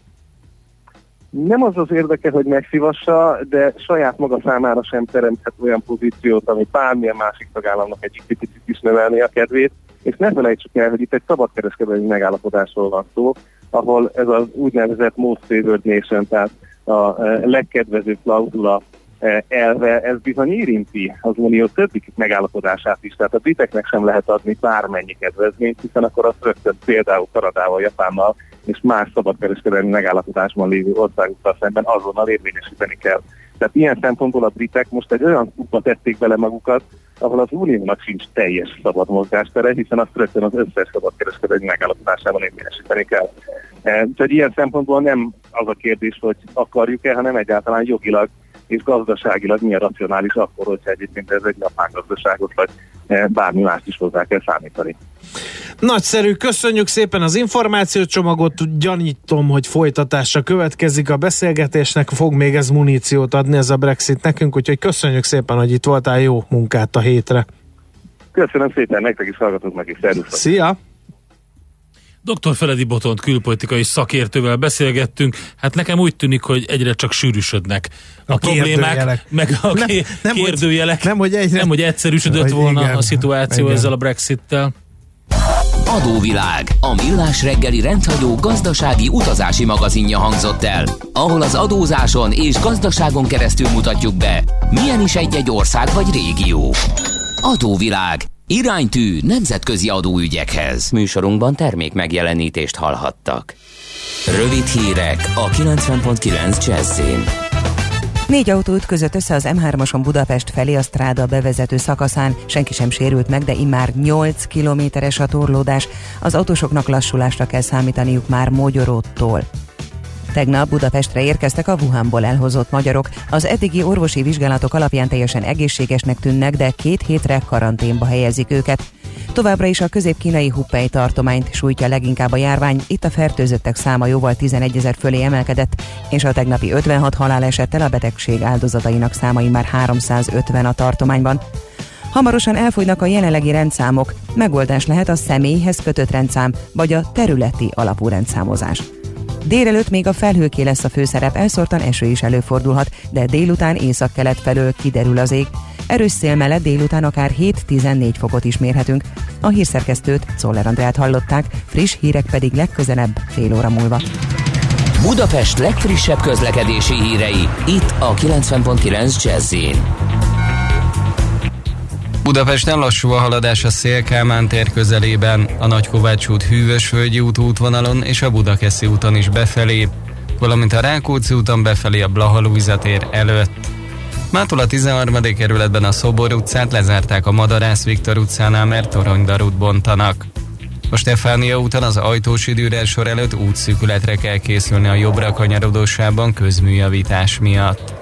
nem az az érdeke, hogy megszívassa, de saját maga számára sem teremthet olyan pozíciót, ami bármilyen másik tagállamnak egy picit is növelni a kedvét, és ne felejtsük el, hogy itt egy szabadkereskedelmi megállapodásról van szó, ahol ez az úgynevezett most favored nation, tehát a e, legkedvezőbb klauzula e, elve, ez bizony érinti az unió többi megállapodását is, tehát a briteknek sem lehet adni bármennyi kedvezményt, hiszen akkor azt rögtön például Kanadával, Japánnal és más szabadkereskedelmi megállapodásban lévő országokkal szemben azonnal érvényesíteni kell. Tehát ilyen szempontból a britek most egy olyan kutba tették bele magukat, ahol az uniónak sincs teljes szabad mozgástere, hiszen azt rögtön az összes szabadkereskedelmi megállapodásában érvényesíteni kell. E, úgyhogy ilyen szempontból nem az a kérdés, hogy akarjuk-e, hanem egyáltalán jogilag és gazdaságilag milyen racionális akkor, hogyha egyébként ez egy japán gazdaságot, vagy e, bármi mást is hozzá kell számítani. Nagyszerű, köszönjük szépen az információcsomagot, gyanítom, hogy folytatásra következik a beszélgetésnek, fog még ez muníciót adni ez a Brexit nekünk, úgyhogy köszönjük szépen, hogy itt voltál, jó munkát a hétre. Köszönöm szépen, nektek is hallgatok meg, és. Szia! Dr. Feledi Botont külpolitikai szakértővel beszélgettünk. Hát nekem úgy tűnik, hogy egyre csak sűrűsödnek a, a problémák, meg a nem, nem, kérdőjelek. Hogy, nem, hogy, egyre, nem, hogy egyszerűsödött hogy volna igen, a szituáció igen. ezzel a Brexit-tel. Adóvilág, a millás reggeli rendhagyó gazdasági utazási magazinja hangzott el, ahol az adózáson és gazdaságon keresztül mutatjuk be, milyen is egy-egy ország vagy régió. Adóvilág, iránytű nemzetközi adóügyekhez. Műsorunkban termék megjelenítést hallhattak. Rövid hírek a 90.9 Jazzin. Négy autó ütközött össze az M3-ason Budapest felé a stráda bevezető szakaszán. Senki sem sérült meg, de immár 8 kilométeres a torlódás. Az autósoknak lassulásra kell számítaniuk már Mogyoróttól. Tegnap Budapestre érkeztek a Wuhanból elhozott magyarok. Az eddigi orvosi vizsgálatok alapján teljesen egészségesnek tűnnek, de két hétre karanténba helyezik őket. Továbbra is a közép-kínai Hupei tartományt sújtja leginkább a járvány, itt a fertőzöttek száma jóval 11 ezer fölé emelkedett, és a tegnapi 56 halálesettel a betegség áldozatainak számai már 350 a tartományban. Hamarosan elfogynak a jelenlegi rendszámok, megoldás lehet a személyhez kötött rendszám, vagy a területi alapú rendszámozás. Délelőtt még a felhőké lesz a főszerep, elszórtan eső is előfordulhat, de délután észak-kelet felől kiderül az ég. Erős szél mellett délután akár 7-14 fokot is mérhetünk. A hírszerkesztőt, Szoller Andrát hallották, friss hírek pedig legközelebb fél óra múlva. Budapest legfrissebb közlekedési hírei, itt a 90.9 jazz Budapesten lassú a haladás a Szélkámán tér közelében, a Nagykovács út Hűvösvölgyi út útvonalon és a Budakeszi úton is befelé, valamint a Rákóczi úton befelé a Blaha tér előtt. Mától a 13. kerületben a Szobor utcát lezárták a Madarász Viktor utcánál, mert toronydarút bontanak. A Stefánia úton az ajtós időre sor előtt útszűkületre kell készülni a jobbra kanyarodósában közműjavítás miatt.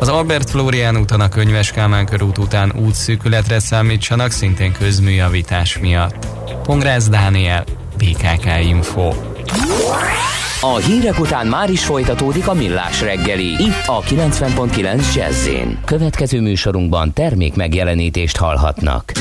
Az Albert Florián úton a Könyves Kálmán körút után útszűkületre számítsanak szintén közműjavítás miatt. Pongrász Dániel, BKK Info. A hírek után már is folytatódik a millás reggeli. Itt a 90.9 jazz Következő műsorunkban termék megjelenítést hallhatnak.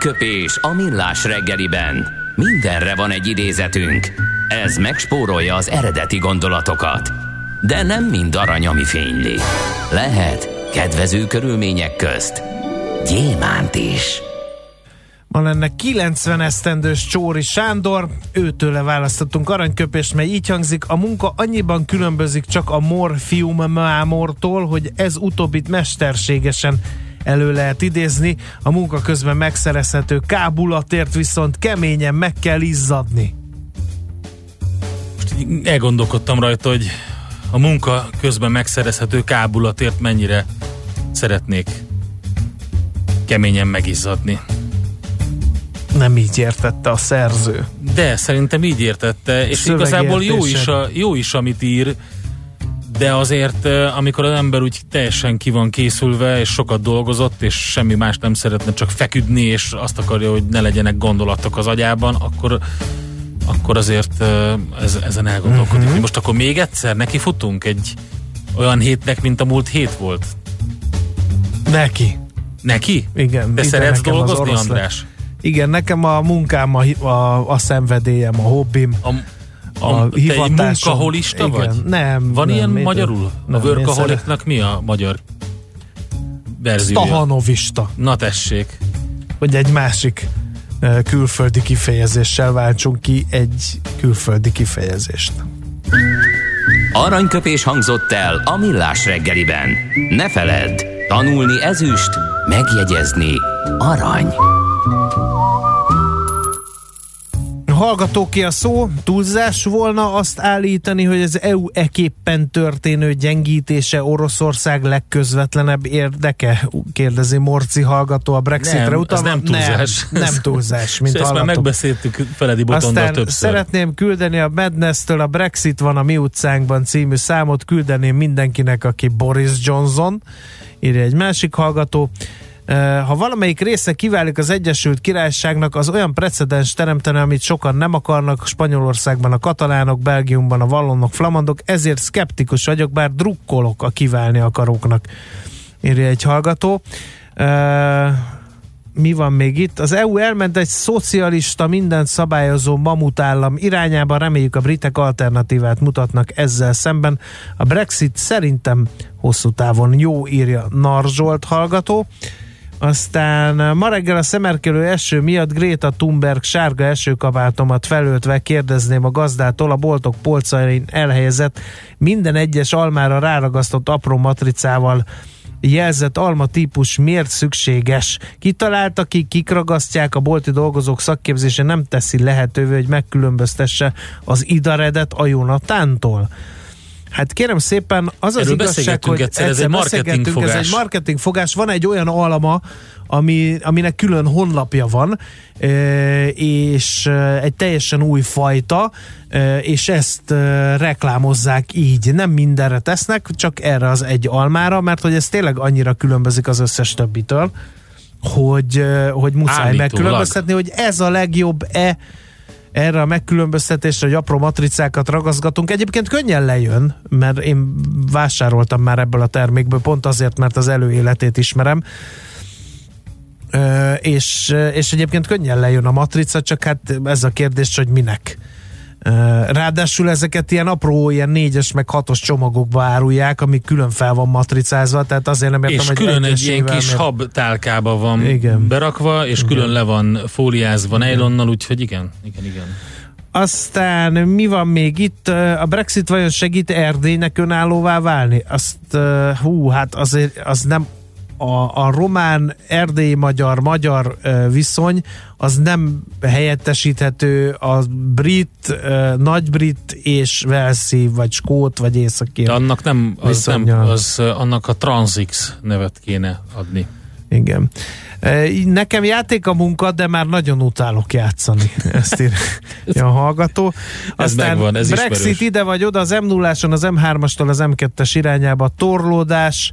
Aranyköpés a millás reggeliben. Mindenre van egy idézetünk. Ez megspórolja az eredeti gondolatokat. De nem mind arany, ami fényli. Lehet kedvező körülmények közt gyémánt is. Ma lenne 90 esztendős Csóri Sándor, őtőle választottunk aranyköpést, mely így hangzik, a munka annyiban különbözik csak a morfium mámortól, hogy ez utóbbit mesterségesen elő lehet idézni, a munka közben megszerezhető kábulatért viszont keményen meg kell izzadni. elgondolkodtam rajta, hogy a munka közben megszerezhető kábulatért mennyire szeretnék keményen megizzadni. Nem így értette a szerző. De szerintem így értette, és igazából jó is, a, jó is, amit ír, de azért, amikor az ember úgy teljesen ki van készülve, és sokat dolgozott, és semmi más nem szeretne, csak feküdni, és azt akarja, hogy ne legyenek gondolatok az agyában, akkor akkor azért ez, ezen elgondolkodik, uh-huh. most akkor még egyszer neki futunk egy olyan hétnek, mint a múlt hét volt. Neki. Neki? Igen. Te szeretsz dolgozni. András? Igen, nekem a munkám, a, a, a szenvedélyem, a hobbim. A, A a, te hivatásom. munkaholista Igen, vagy? Nem. Van nem, ilyen mit- magyarul? Nem, a workaholiknak mi a magyar verziója? Stahanovista, Na tessék. vagy egy másik külföldi kifejezéssel váltsunk ki egy külföldi kifejezést. Aranyköpés hangzott el a millás reggeliben. Ne feledd, tanulni ezüst, megjegyezni arany. Hallgatóké a szó, túlzás volna azt állítani, hogy az EU eképpen történő gyengítése Oroszország legközvetlenebb érdeke? Kérdezi Morci hallgató a Brexitre Nem, utalva. ez nem túlzás. Nem, nem túlzás, mint Ezt már megbeszéltük Feledi Botondal Aztán többször. szeretném küldeni a Madness-től a Brexit van a mi utcánkban című számot, küldeném mindenkinek, aki Boris Johnson, írja egy másik hallgató. Ha valamelyik része kiválik az Egyesült Királyságnak, az olyan precedens teremtene, amit sokan nem akarnak, Spanyolországban a katalánok, Belgiumban a vallonok, flamandok, ezért szkeptikus vagyok, bár drukkolok a kiválni akaróknak, írja egy hallgató. Mi van még itt? Az EU elment egy szocialista, mindent szabályozó mamutállam irányába, reméljük a britek alternatívát mutatnak ezzel szemben. A Brexit szerintem hosszú távon jó, írja Narzsolt hallgató. Aztán ma reggel a szemerkelő eső miatt Greta Thunberg sárga esőkabátomat felöltve kérdezném a gazdától a boltok polcain elhelyezett minden egyes almára ráragasztott apró matricával jelzett alma típus miért szükséges. Kitalálta ki, kik ragasztják, a bolti dolgozók szakképzése nem teszi lehetővé, hogy megkülönböztesse az idaredet a Jonatántól. Hát kérem szépen, az az Erről igazság, hogy egyszer, ez egy beszélgettünk, Ez marketingfogás. egy marketingfogás. Van egy olyan alma, ami, aminek külön honlapja van, e, és e, egy teljesen új fajta, e, és ezt reklámozzák így. Nem mindenre tesznek, csak erre az egy almára, mert hogy ez tényleg annyira különbözik az összes többitől, hogy, hogy muszáj Állítólag. megkülönböztetni, hogy ez a legjobb-e erre a megkülönböztetésre, hogy apró matricákat ragaszgatunk. Egyébként könnyen lejön, mert én vásároltam már ebből a termékből, pont azért, mert az előéletét ismerem. Ö, és, és egyébként könnyen lejön a matrica, csak hát ez a kérdés, hogy minek. Ráadásul ezeket ilyen apró, ilyen négyes meg hatos csomagokba árulják, ami külön fel van matricázva, tehát azért nem értem, És hogy külön egy ilyen kis miért- hab tálkába van Igen. berakva, és külön le van fóliázva nejlonnal, úgyhogy igen, igen, igen. Aztán mi van még itt? A Brexit vajon segít Erdélynek önállóvá válni? Azt, hú, hát azért az nem a, a román, erdélyi magyar, magyar viszony az nem helyettesíthető a brit, nagy-brit és velszi, vagy skót, vagy északi. De annak nem, az nem, az annak a Transix nevet kéne adni. Igen. Nekem játék a munka, de már nagyon utálok játszani. Ezt ír a hallgató. Ez Aztán megvan, ez Brexit ismerős. ide vagy oda, az M0-áson az M3-astól az M2-es irányába torlódás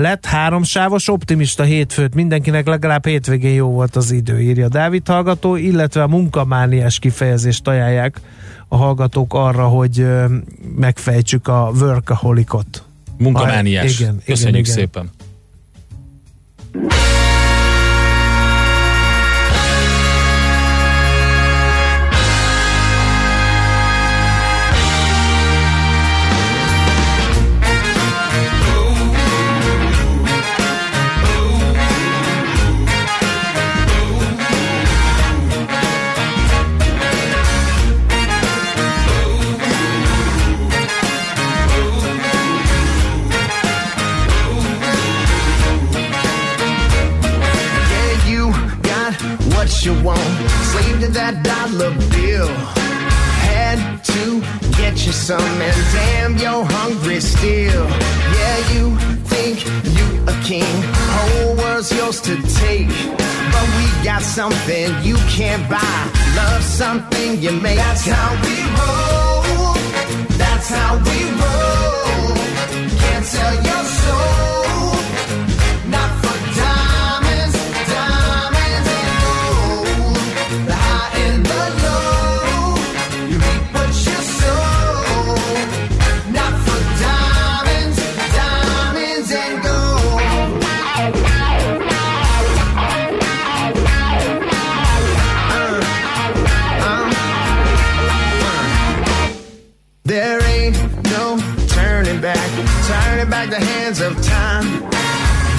lett háromsávos optimista hétfőt. Mindenkinek legalább hétvégén jó volt az idő, írja Dávid hallgató, illetve a munkamániás kifejezést ajánlják a hallgatók arra, hogy megfejtsük a workaholicot. Munkamániás. Igen, igen, Köszönjük igen. szépen. Dollar bill. Had to get you some, and damn, you're hungry still. Yeah, you think you a king. Whole world's yours to take. But we got something you can't buy. Love something you make. That's how we roll. That's how we roll. Can't sell your soul. Back the hands of time.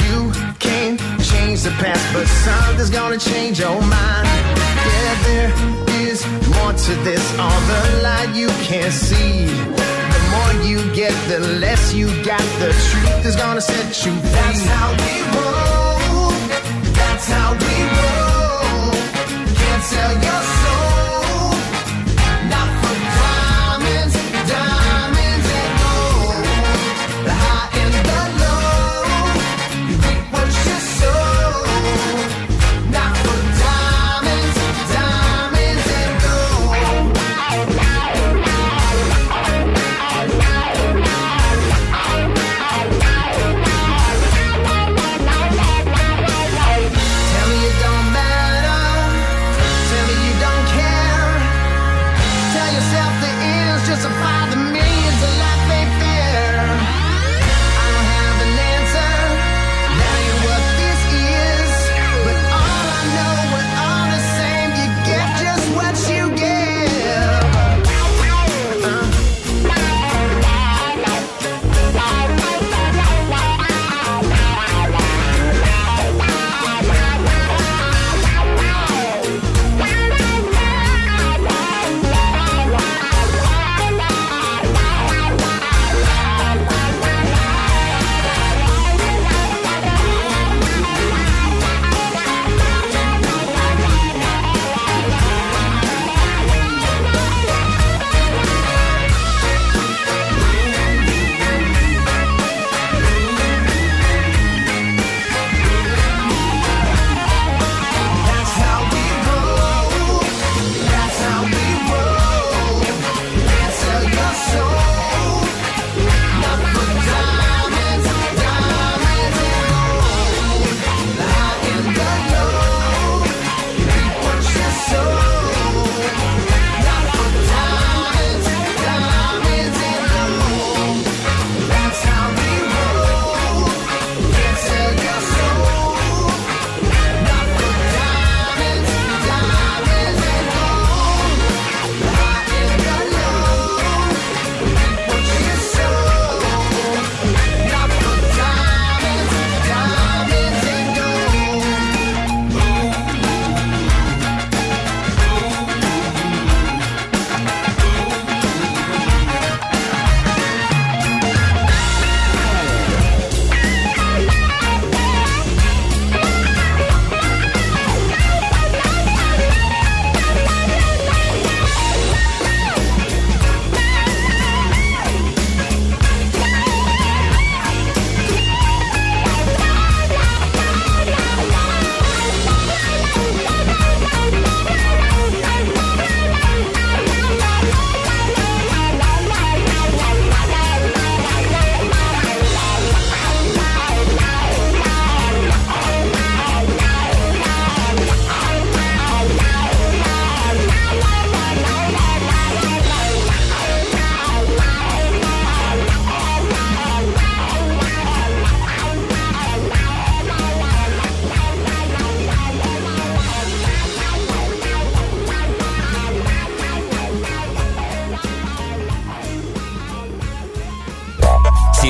You can't change the past, but something's gonna change your mind. Yeah, there is more to this, all the light you can't see. The more you get, the less you got. The truth is gonna set you free. That's how we roll. That's how we roll. Can't sell your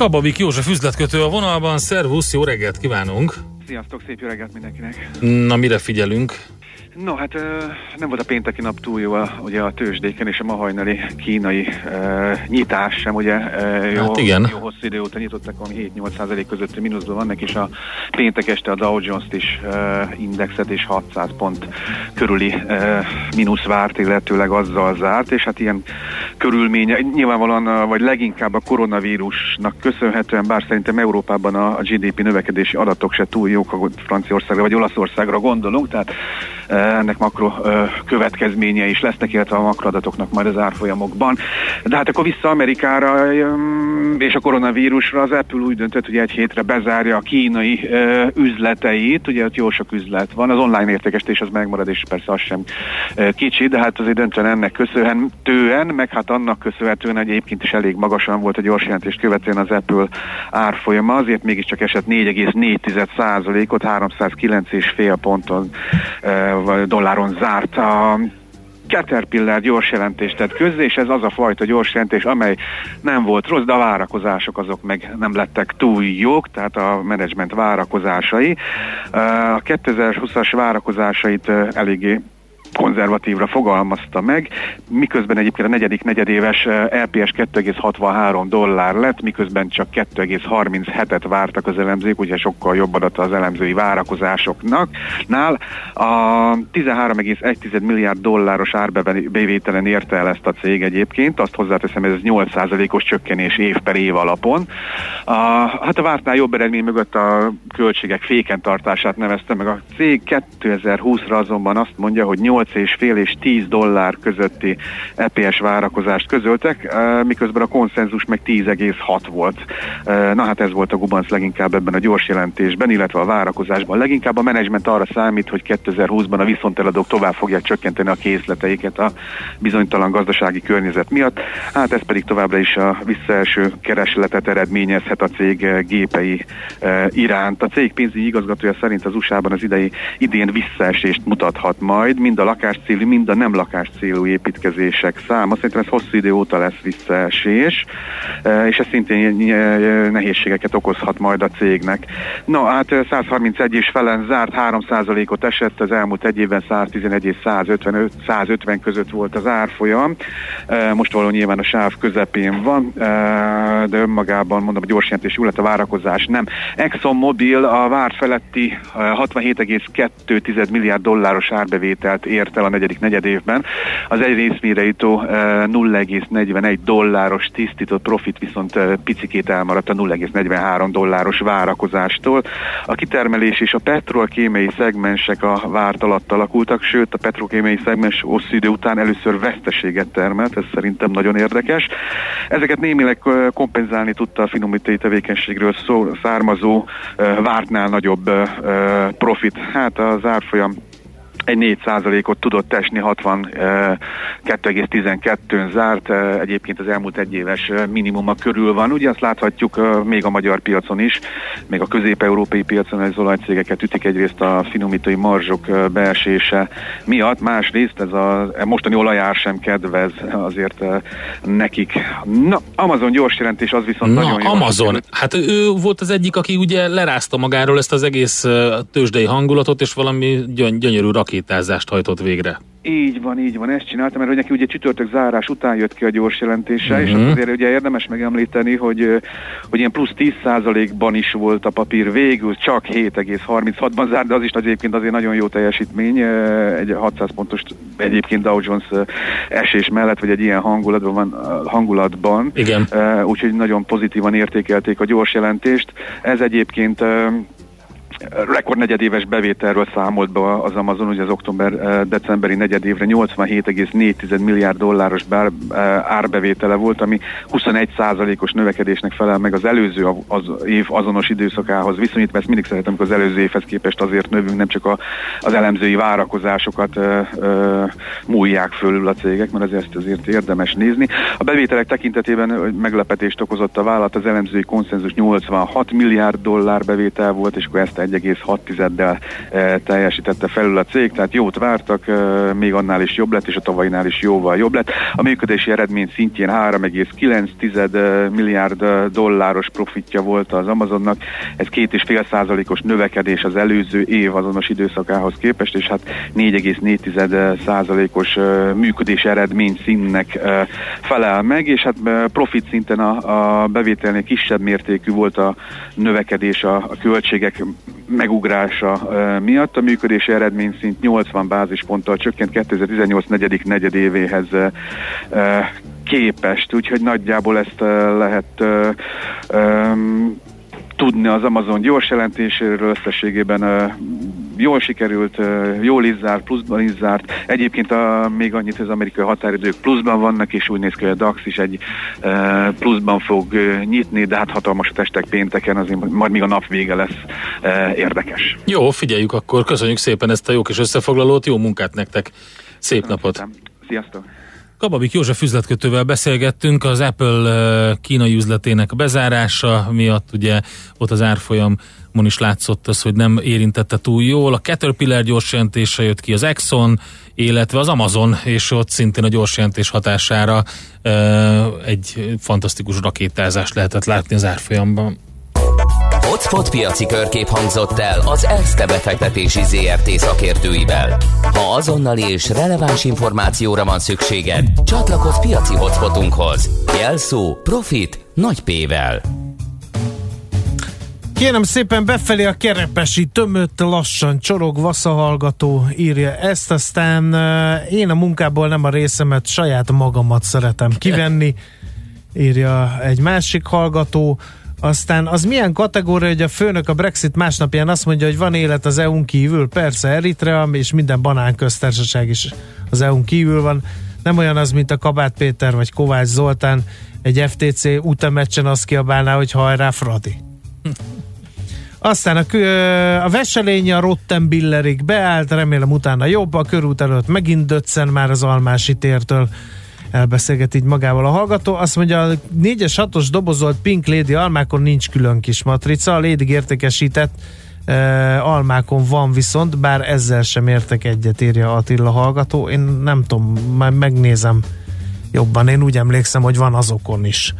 Kababik József üzletkötő a vonalban, szervusz, jó reggelt kívánunk! Sziasztok, szép jó reggelt mindenkinek! Na, mire figyelünk? No, hát nem volt a pénteki nap túl jó a, ugye a tőzsdéken, és a ma hajnali kínai ö, nyitás sem, ugye ö, jó, Hát igen. jó hosszú idő óta nyitottak, valami 7-8 közötti mínuszban vannak, és a péntek este a Dow Jones-t is ö, indexet és 600 pont körüli ö, mínusz várt, illetőleg azzal zárt, és hát ilyen körülménye, nyilvánvalóan, a- vagy leginkább a koronavírusnak köszönhetően, bár szerintem Európában a, a GDP növekedési adatok se túl jók, ha Franciaországra vagy Olaszországra gondolunk, tehát e, ennek makro következménye is lesznek, illetve a makroadatoknak majd az árfolyamokban. De hát akkor vissza Amerikára és a koronavírusra. Az Apple úgy döntött, hogy egy hétre bezárja a kínai üzleteit, ugye ott jó sok üzlet van, az online értékesítés az megmarad, és persze az sem kicsi, de hát azért döntően ennek köszönhetően, meg hát annak köszönhetően, egyébként is elég magasan volt a gyors jelentést követően az Apple árfolyama, azért mégiscsak esett 4,4%-ot, 309,5 ponton vagy dolláron zárt a Caterpillar gyors jelentést tett közzé, és ez az a fajta gyors jelentés, amely nem volt rossz, de a várakozások azok meg nem lettek túl jók, tehát a menedzsment várakozásai. A 2020-as várakozásait eléggé konzervatívra fogalmazta meg, miközben egyébként a negyedik negyedéves eh, LPS 2,63 dollár lett, miközben csak 2,37-et vártak az elemzők, ugye sokkal jobb adat az elemzői várakozásoknak. Nál a 13,1 milliárd dolláros árbevételen érte el ezt a cég egyébként, azt hozzáteszem, ez 8%-os csökkenés év per év alapon. A, hát a vártnál jobb eredmény mögött a költségek féken tartását nevezte meg a cég. 2020-ra azonban azt mondja, hogy 8,5 és 10 dollár közötti EPS várakozást közöltek, eh, miközben a konszenzus meg 10,6 volt. Eh, Na hát ez volt a gubanc leginkább ebben a gyors jelentésben, illetve a várakozásban. Leginkább a menedzsment arra számít, hogy 2020-ban a viszonteladók tovább fogják csökkenteni a készleteiket a bizonytalan gazdasági környezet miatt. Hát ez pedig továbbra is a visszaeső keresletet eredményezhet a cég eh, gépei iránt. A cég pénzügyi igazgatója szerint az USA-ban az idei idén visszaesést mutathat majd, mind a lakáscélú, mind a nem lakáscélú építkezések száma. Szerintem ez hosszú idő óta lesz visszaesés, eh, és ez szintén eh, nehézségeket okozhat majd a cégnek. Na, hát eh, 131 és felen zárt 3%-ot esett, az elmúlt egy évben 111 és 155, 150 között volt az árfolyam. Most való nyilván a sáv közepén van, de önmagában mondom, a gyors jelentés jó lett a várakozás nem. ExxonMobil a várt feletti eh, 67,2 milliárd dolláros árbevételt ért el a negyedik negyedévben. Az egy részmére jutó eh, 0,41 dolláros tisztított profit viszont eh, picikét elmaradt a 0,43 dolláros várakozástól. A kitermelés és a petrolkémiai szegmensek a várt alatt alakultak, sőt a petrolkémiai szegmens hosszú idő után először veszteséget termelt, ez szerintem nagyon érdekes. Ezeket némileg eh, kompenzálni tudta a finomítói tevékenységről szó, származó vártnál nagyobb profit. Hát az árfolyam egy 4 ot tudott esni, 62,12-ön zárt, egyébként az elmúlt egy éves eh, minimuma körül van. Ugye azt láthatjuk még a magyar piacon is, még a közép-európai piacon az olajcégeket ütik egyrészt a finomítói marzsok beesése miatt, másrészt ez a a mostani olajár sem kedvez azért nekik. Na, Amazon gyors jelentés az viszont Na, nagyon jó. Amazon. Hát ő volt az egyik, aki ugye lerázta magáról ezt az egész tőzsdei hangulatot, és valami gyöny- gyönyörű rakétázást hajtott végre. Így van, így van, ezt csináltam, mert hogy neki ugye csütörtök zárás után jött ki a gyors jelentése, uh-huh. és Mhm. azért ugye érdemes megemlíteni, hogy, hogy ilyen plusz 10%-ban is volt a papír végül, csak 7,36-ban zárt, de az is egyébként azért nagyon jó teljesítmény, egy 600 pontos egyébként Dow Jones esés mellett, vagy egy ilyen hangulatban van, hangulatban. Igen. Úgyhogy nagyon pozitívan értékelték a gyors jelentést. Ez egyébként rekord negyedéves bevételről számolt be az Amazon, ugye az október-decemberi negyedévre 87,4 milliárd dolláros bár, eh, árbevétele volt, ami 21%-os növekedésnek felel meg az előző az év azonos időszakához viszonyítva. Ezt mindig szeretem, hogy az előző évhez képest azért növünk, nem csak a, az elemzői várakozásokat ö, ö, múlják fölül a cégek, mert ezt azért érdemes nézni. A bevételek tekintetében meglepetést okozott a vállalat, az elemzői konszenzus 86 milliárd dollár bevétel volt, és akkor ezt 1,6-del e, teljesítette felül a cég, tehát jót vártak, e, még annál is jobb lett, és a tavalyinál is jóval jobb lett. A működési eredmény szintjén 3,9 e, milliárd dolláros profitja volt az Amazonnak, ez 2,5 százalékos növekedés az előző év azonos időszakához képest, és hát 4,4 százalékos működési eredmény színnek felel meg, és hát profit szinten a, a bevételnél kisebb mértékű volt a növekedés a, a költségek megugrása miatt. A működési eredményszint 80 bázisponttal csökkent 2018 negyedik negyedévéhez képest, úgyhogy nagyjából ezt lehet tudni az Amazon gyors jelentéséről összességében jól sikerült, jól is zárt, pluszban is zárt. Egyébként a, még annyit, hogy az amerikai határidők pluszban vannak, és úgy néz ki, hogy a DAX is egy pluszban fog nyitni, de hát hatalmas a testek pénteken, azért majd még a nap vége lesz érdekes. Jó, figyeljük akkor, köszönjük szépen ezt a jó kis összefoglalót, jó munkát nektek, szép napot! Szépen. Sziasztok! Kababik József üzletkötővel beszélgettünk az Apple kínai üzletének bezárása miatt, ugye ott az árfolyamon is látszott az, hogy nem érintette túl jól. A Caterpillar gyors jelentése jött ki az Exxon, illetve az Amazon, és ott szintén a gyors jelentés hatására egy fantasztikus rakétázást lehetett látni az árfolyamban. Hotspot piaci körkép hangzott el az ESZTE befektetési ZRT szakértőivel. Ha azonnali és releváns információra van szükséged, csatlakozz piaci hotspotunkhoz. Jelszó Profit nagy P-vel. Kérem szépen befelé a kerepesi tömött lassan csorog vasszahallgató írja ezt, aztán uh, én a munkából nem a részemet, saját magamat szeretem kivenni, írja egy másik hallgató. Aztán az milyen kategória, hogy a főnök a Brexit másnapján azt mondja, hogy van élet az EU-n kívül? Persze Eritrea, és minden banán köztársaság is az EU-n kívül van. Nem olyan az, mint a Kabát Péter vagy Kovács Zoltán egy FTC utamecsen azt kiabálná, hogy hajrá Fradi. Aztán a, a Veselényi a Rottenbillerig beállt, remélem utána jobb, a körút előtt megint döccen már az Almási tértől elbeszélget így magával a hallgató. Azt mondja, a 4-es 6-os dobozolt Pink Lady almákon nincs külön kis matrica, a Lady értékesített uh, almákon van viszont, bár ezzel sem értek egyet, írja Attila hallgató. Én nem tudom, majd megnézem jobban. Én úgy emlékszem, hogy van azokon is.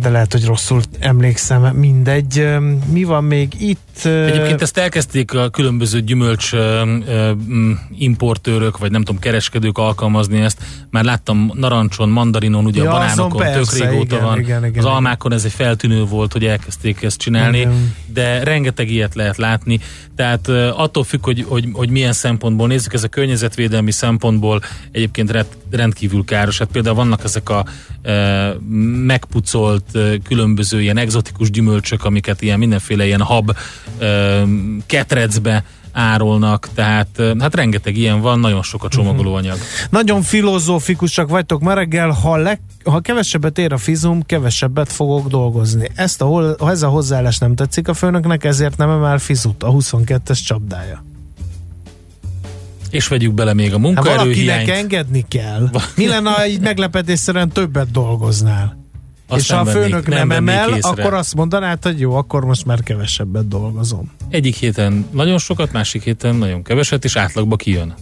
De lehet, hogy rosszul emlékszem, mindegy. Mi van még itt? Egyébként ezt elkezdték a különböző gyümölcs importőrök, vagy nem tudom, kereskedők alkalmazni ezt. Már láttam narancson, mandarinon, ugye Ja, a banánokon persze, tök régóta igen, van. igen, igen, az almákon ez egy feltűnő volt, hogy elkezdték ezt csinálni, Igen. de rengeteg ilyet lehet látni. Tehát attól függ, hogy, hogy, hogy milyen szempontból nézzük, ez a környezetvédelmi szempontból egyébként rend, rendkívül káros. Hát például vannak ezek a uh, megpucolt különböző ilyen egzotikus gyümölcsök, amiket ilyen mindenféle ilyen hab ketrecbe árolnak, tehát hát rengeteg ilyen van, nagyon sok a csomagolóanyag. Nagyon filozófikusak vagytok ma reggel, ha, le, ha kevesebbet ér a fizum, kevesebbet fogok dolgozni. Ezt a, hol- ez a hozzáállás nem tetszik a főnöknek, ezért nem emel fizut, a 22-es csapdája. És vegyük bele még a Hát valakinek munkaerőhiányt. engedni kell. Mi lenne, ha így meglepetésszerűen többet dolgoznál? Azt és ha a főnök nem, vennék emel, észre. akkor azt mondanád, hogy jó, akkor most már kevesebbet dolgozom. Egyik héten nagyon sokat, másik héten nagyon keveset, és átlagba kijön.